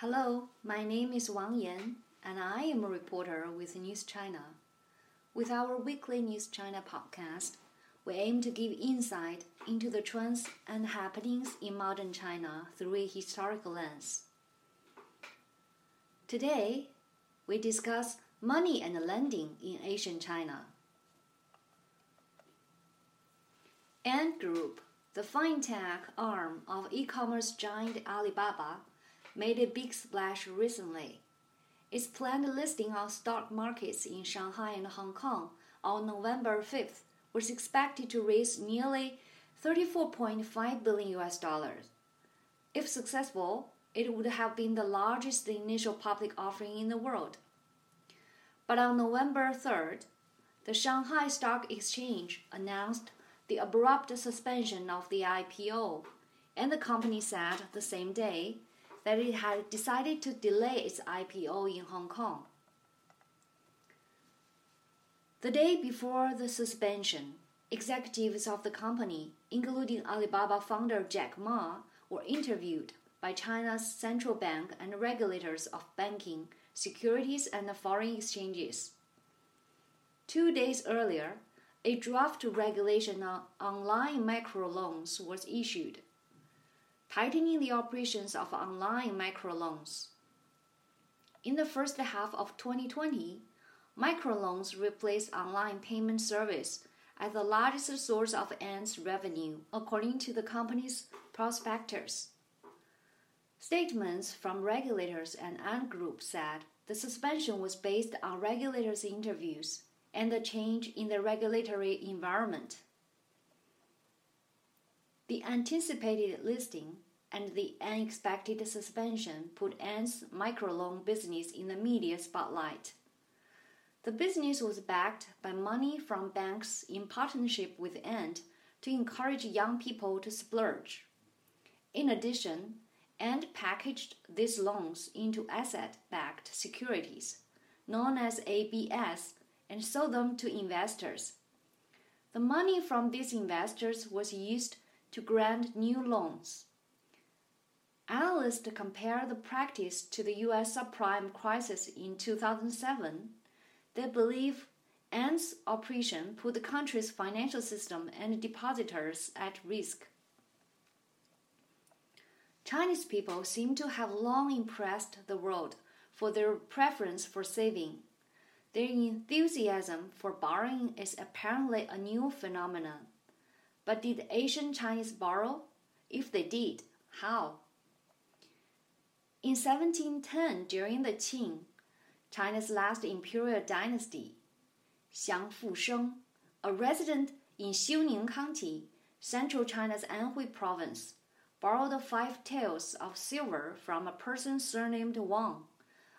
Hello, my name is Wang Yan, and I am a reporter with News China. With our weekly News China podcast, we aim to give insight into the trends and happenings in modern China through a historical lens. Today, we discuss money and lending in Asian China. Ant Group, the fintech arm of e-commerce giant Alibaba, made a big splash recently. Its planned listing on stock markets in Shanghai and Hong Kong on November 5th was expected to raise nearly 34.5 billion US dollars. If successful, it would have been the largest initial public offering in the world. But on November 3rd, the Shanghai Stock Exchange announced the abrupt suspension of the IPO, and the company said the same day that it had decided to delay its IPO in Hong Kong. The day before the suspension, executives of the company, including Alibaba founder Jack Ma, were interviewed by China's central bank and regulators of banking, securities, and foreign exchanges. Two days earlier, a draft regulation on online microloans was issued, tightening the operations of online microloans. In the first half of 2020, microloans replaced online payment service as the largest source of Ant's revenue, according to the company's prospectus. Statements from regulators and Ant Group said the suspension was based on regulators' interviews and the change in the regulatory environment. The anticipated listing and the unexpected suspension put Ant's microloan business in the media spotlight. The business was backed by money from banks in partnership with Ant to encourage young people to splurge. In addition, Ant packaged these loans into asset backed securities, known as ABS, and sold them to investors. The money from these investors was used to grant new loans. Analysts compare the practice to the US subprime crisis in 2007. They believe Ant's operation put the country's financial system and depositors at risk. Chinese people seem to have long impressed the world for their preference for saving. Their enthusiasm for borrowing is apparently a new phenomenon. But did Asian Chinese borrow? If they did, how? In 1710, during the Qing, China's last imperial dynasty, Xiang Fusheng, a resident in Xiuning County, central China's Anhui province, borrowed five taels of silver from a person surnamed Wang.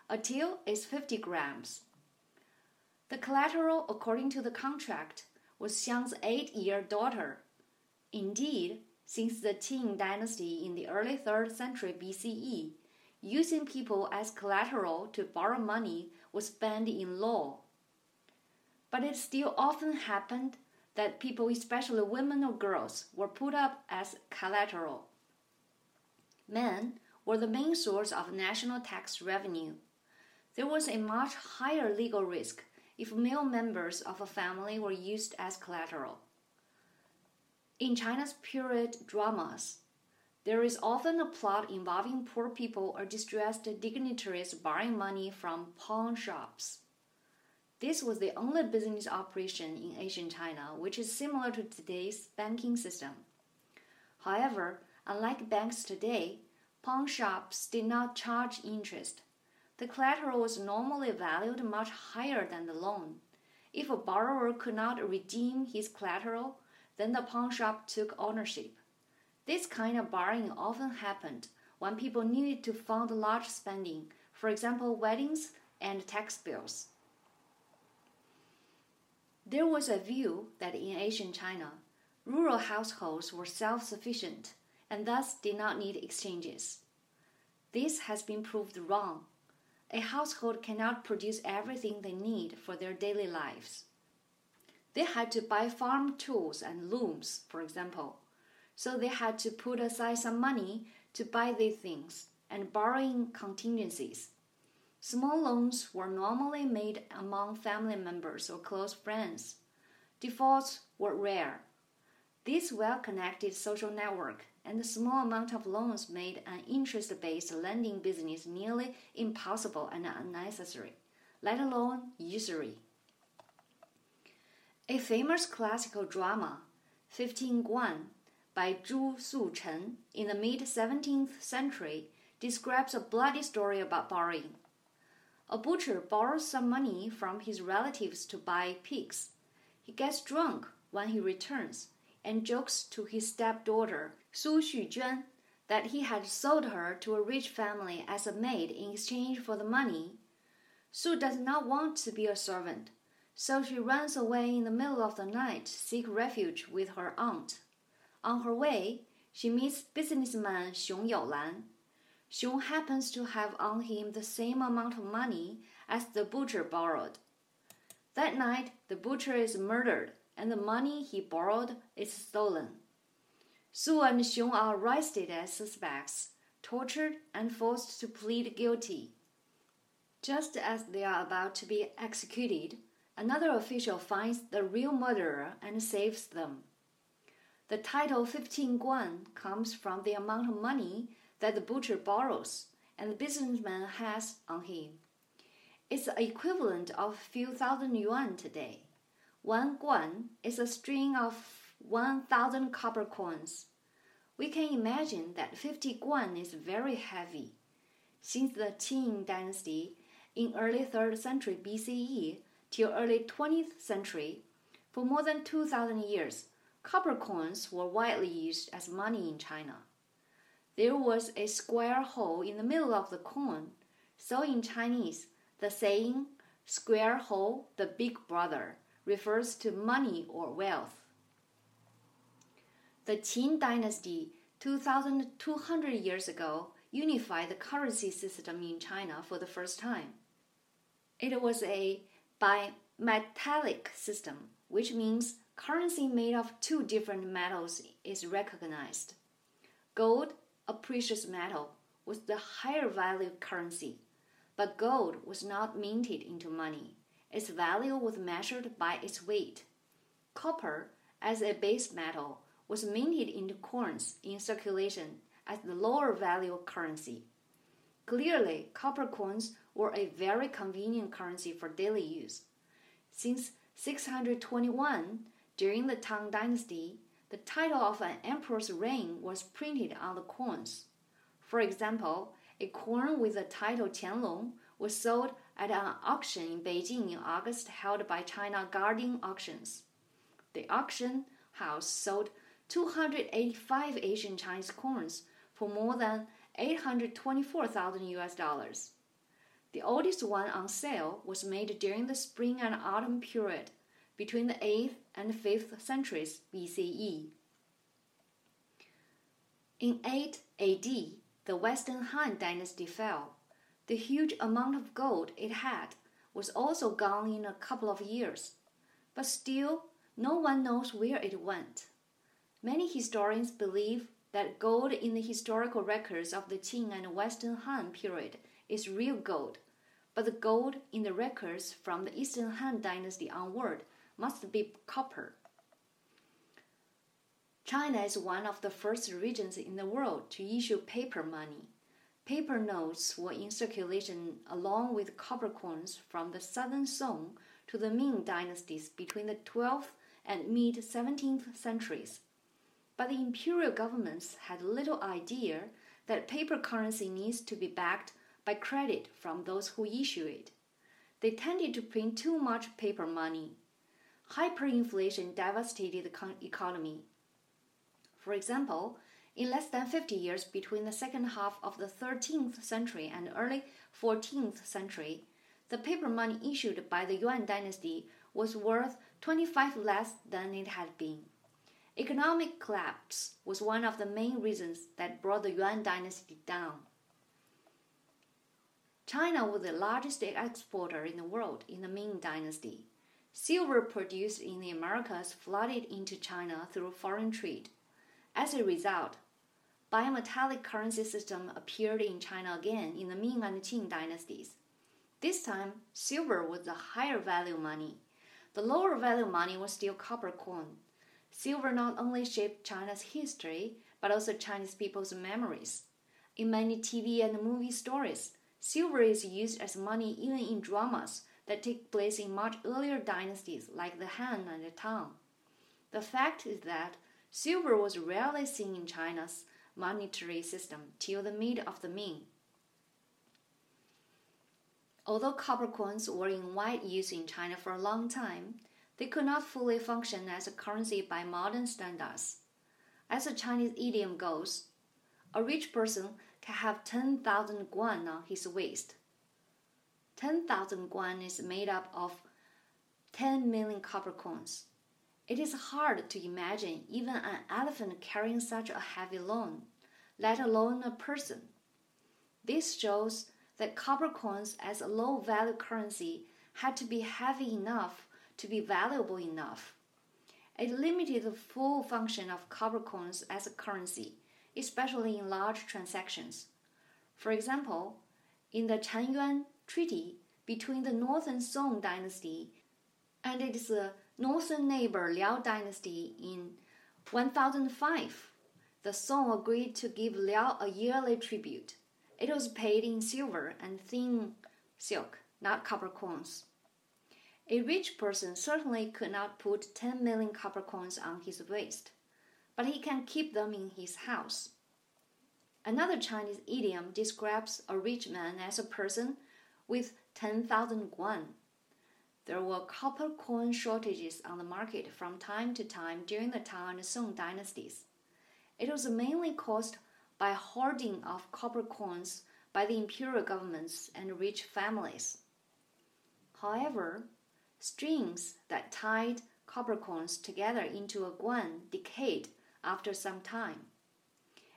A tael is 50 grams. The collateral, according to the contract, was Xiang's eight year daughter. Indeed, since the Qin dynasty in the early 3rd century BCE, using people as collateral to borrow money was banned in law. But it still often happened that people, especially women or girls, were put up as collateral. Men were the main source of national tax revenue. There was a much higher legal risk if male members of a family were used as collateral. In China's period dramas, there is often a plot involving poor people or distressed dignitaries borrowing money from pawn shops. This was the only business operation in ancient China which is similar to today's banking system. However, unlike banks today, pawn shops did not charge interest the collateral was normally valued much higher than the loan. If a borrower could not redeem his collateral, then the pawnshop took ownership. This kind of borrowing often happened when people needed to fund large spending, for example, weddings and tax bills. There was a view that in ancient China, rural households were self sufficient and thus did not need exchanges. This has been proved wrong a household cannot produce everything they need for their daily lives. They had to buy farm tools and looms, for example, so they had to put aside some money to buy these things. and borrowing contingencies. Small loans were normally made among family members or close friends. Defaults were rare. This well connected social network and the small amount of loans made an interest based lending business nearly impossible and unnecessary, let alone usury. A famous classical drama, Fifteen Guan, by Zhu Suchen in the mid 17th century, describes a bloody story about borrowing. A butcher borrows some money from his relatives to buy pigs. He gets drunk when he returns and jokes to his stepdaughter, Su Xujuan, that he had sold her to a rich family as a maid in exchange for the money. Su does not want to be a servant, so she runs away in the middle of the night to seek refuge with her aunt. On her way, she meets businessman Xiong Youlan, Xiong happens to have on him the same amount of money as the butcher borrowed. That night, the butcher is murdered and the money he borrowed is stolen. Su and Xiong are arrested as suspects, tortured, and forced to plead guilty. Just as they are about to be executed, another official finds the real murderer and saves them. The title 15 guan comes from the amount of money that the butcher borrows and the businessman has on him. It's the equivalent of a few thousand yuan today. One guan is a string of 1,000 copper coins. We can imagine that 50 guan is very heavy. Since the Qin dynasty in early 3rd century BCE till early 20th century, for more than 2,000 years, copper coins were widely used as money in China there was a square hole in the middle of the coin. So in Chinese, the saying, square hole, the big brother, refers to money or wealth. The Qin dynasty, 2,200 years ago, unified the currency system in China for the first time. It was a bimetallic system, which means currency made of two different metals is recognized. Gold a precious metal, was the higher value currency, but gold was not minted into money. Its value was measured by its weight. Copper, as a base metal, was minted into coins in circulation as the lower value currency. Clearly, copper coins were a very convenient currency for daily use. Since 621, during the Tang Dynasty, the title of an emperor's reign was printed on the coins. For example, a coin with the title Qianlong was sold at an auction in Beijing in August held by China Guardian Auctions. The auction house sold 285 Asian Chinese coins for more than 824,000 US dollars. The oldest one on sale was made during the spring and autumn period between the 8th and 5th centuries BCE. In 8 AD, the Western Han dynasty fell. The huge amount of gold it had was also gone in a couple of years, but still no one knows where it went. Many historians believe that gold in the historical records of the Qin and Western Han period is real gold, but the gold in the records from the Eastern Han dynasty onward must be copper. China is one of the first regions in the world to issue paper money. Paper notes were in circulation along with copper coins from the southern Song to the Ming dynasties between the 12th and mid 17th centuries. But the imperial governments had little idea that paper currency needs to be backed by credit from those who issue it. They tended to print too much paper money hyperinflation devastated the economy. For example, in less than 50 years between the second half of the 13th century and early 14th century, the paper money issued by the Yuan dynasty was worth 25 less than it had been. Economic collapse was one of the main reasons that brought the Yuan dynasty down. China was the largest exporter in the world in the Ming dynasty. Silver produced in the Americas flooded into China through foreign trade. As a result, bimetallic currency system appeared in China again in the Ming and Qing dynasties. This time, silver was the higher value money. The lower value money was still copper coin. Silver not only shaped China's history, but also Chinese people's memories. In many TV and movie stories, silver is used as money even in dramas that take place in much earlier dynasties like the Han and the Tang. The fact is that silver was rarely seen in China's monetary system till the mid of the Ming. Although copper coins were in wide use in China for a long time, they could not fully function as a currency by modern standards. As a Chinese idiom goes, a rich person can have 10,000 guan on his waist. 10,000 guan is made up of 10 million copper coins. It is hard to imagine even an elephant carrying such a heavy load, let alone a person. This shows that copper coins as a low value currency had to be heavy enough to be valuable enough. It limited the full function of copper coins as a currency, especially in large transactions. For example, in the Chen Treaty between the Northern Song dynasty and its uh, northern neighbor Liao dynasty in 1005, the Song agreed to give Liao a yearly tribute. It was paid in silver and thin silk, not copper coins. A rich person certainly could not put 10 million copper coins on his waist, but he can keep them in his house. Another Chinese idiom describes a rich man as a person with 10,000 guan there were copper coin shortages on the market from time to time during the Tang and Song dynasties. It was mainly caused by hoarding of copper coins by the imperial governments and rich families. However, strings that tied copper coins together into a guan decayed after some time.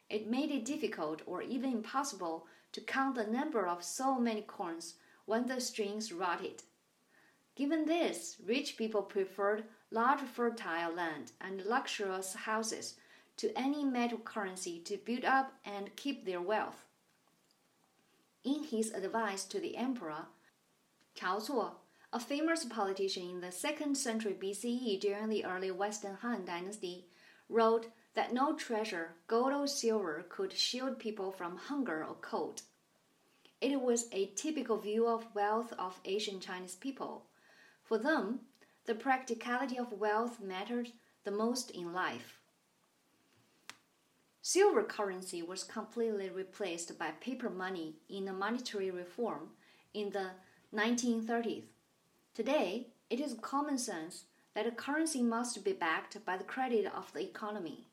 It made it difficult or even impossible to count the number of so many coins when the strings rotted. Given this, rich people preferred large fertile land and luxurious houses to any metal currency to build up and keep their wealth. In his advice to the emperor, Chao Cuo, a famous politician in the 2nd century BCE during the early Western Han dynasty, wrote that no treasure, gold or silver, could shield people from hunger or cold. It was a typical view of wealth of Asian Chinese people for them, the practicality of wealth mattered the most in life. Silver currency was completely replaced by paper money in the monetary reform in the 1930s. Today, it is common sense that a currency must be backed by the credit of the economy.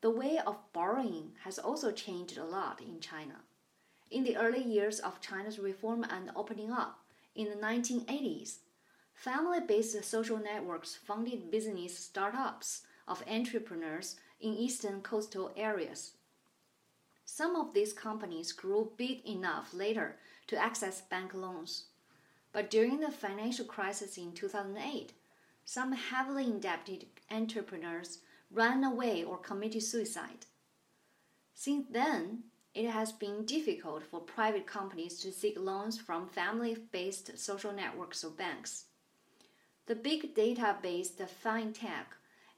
The way of borrowing has also changed a lot in China. In the early years of China's reform and opening up, in the 1980s, family based social networks funded business startups of entrepreneurs in eastern coastal areas. Some of these companies grew big enough later to access bank loans. But during the financial crisis in 2008, some heavily indebted entrepreneurs ran away or committed suicide. Since then, it has been difficult for private companies to seek loans from family based social networks or banks. The big data based fintech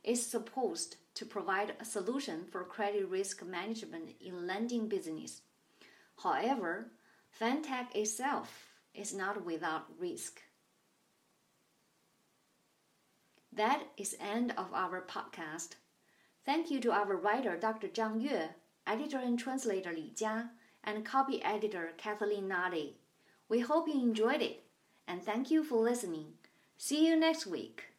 is supposed to provide a solution for credit risk management in lending business. However, fintech itself is not without risk. That is end of our podcast. Thank you to our writer Dr. Zhang Yue editor and translator Li Jia, and copy editor Kathleen Nadi. We hope you enjoyed it, and thank you for listening. See you next week.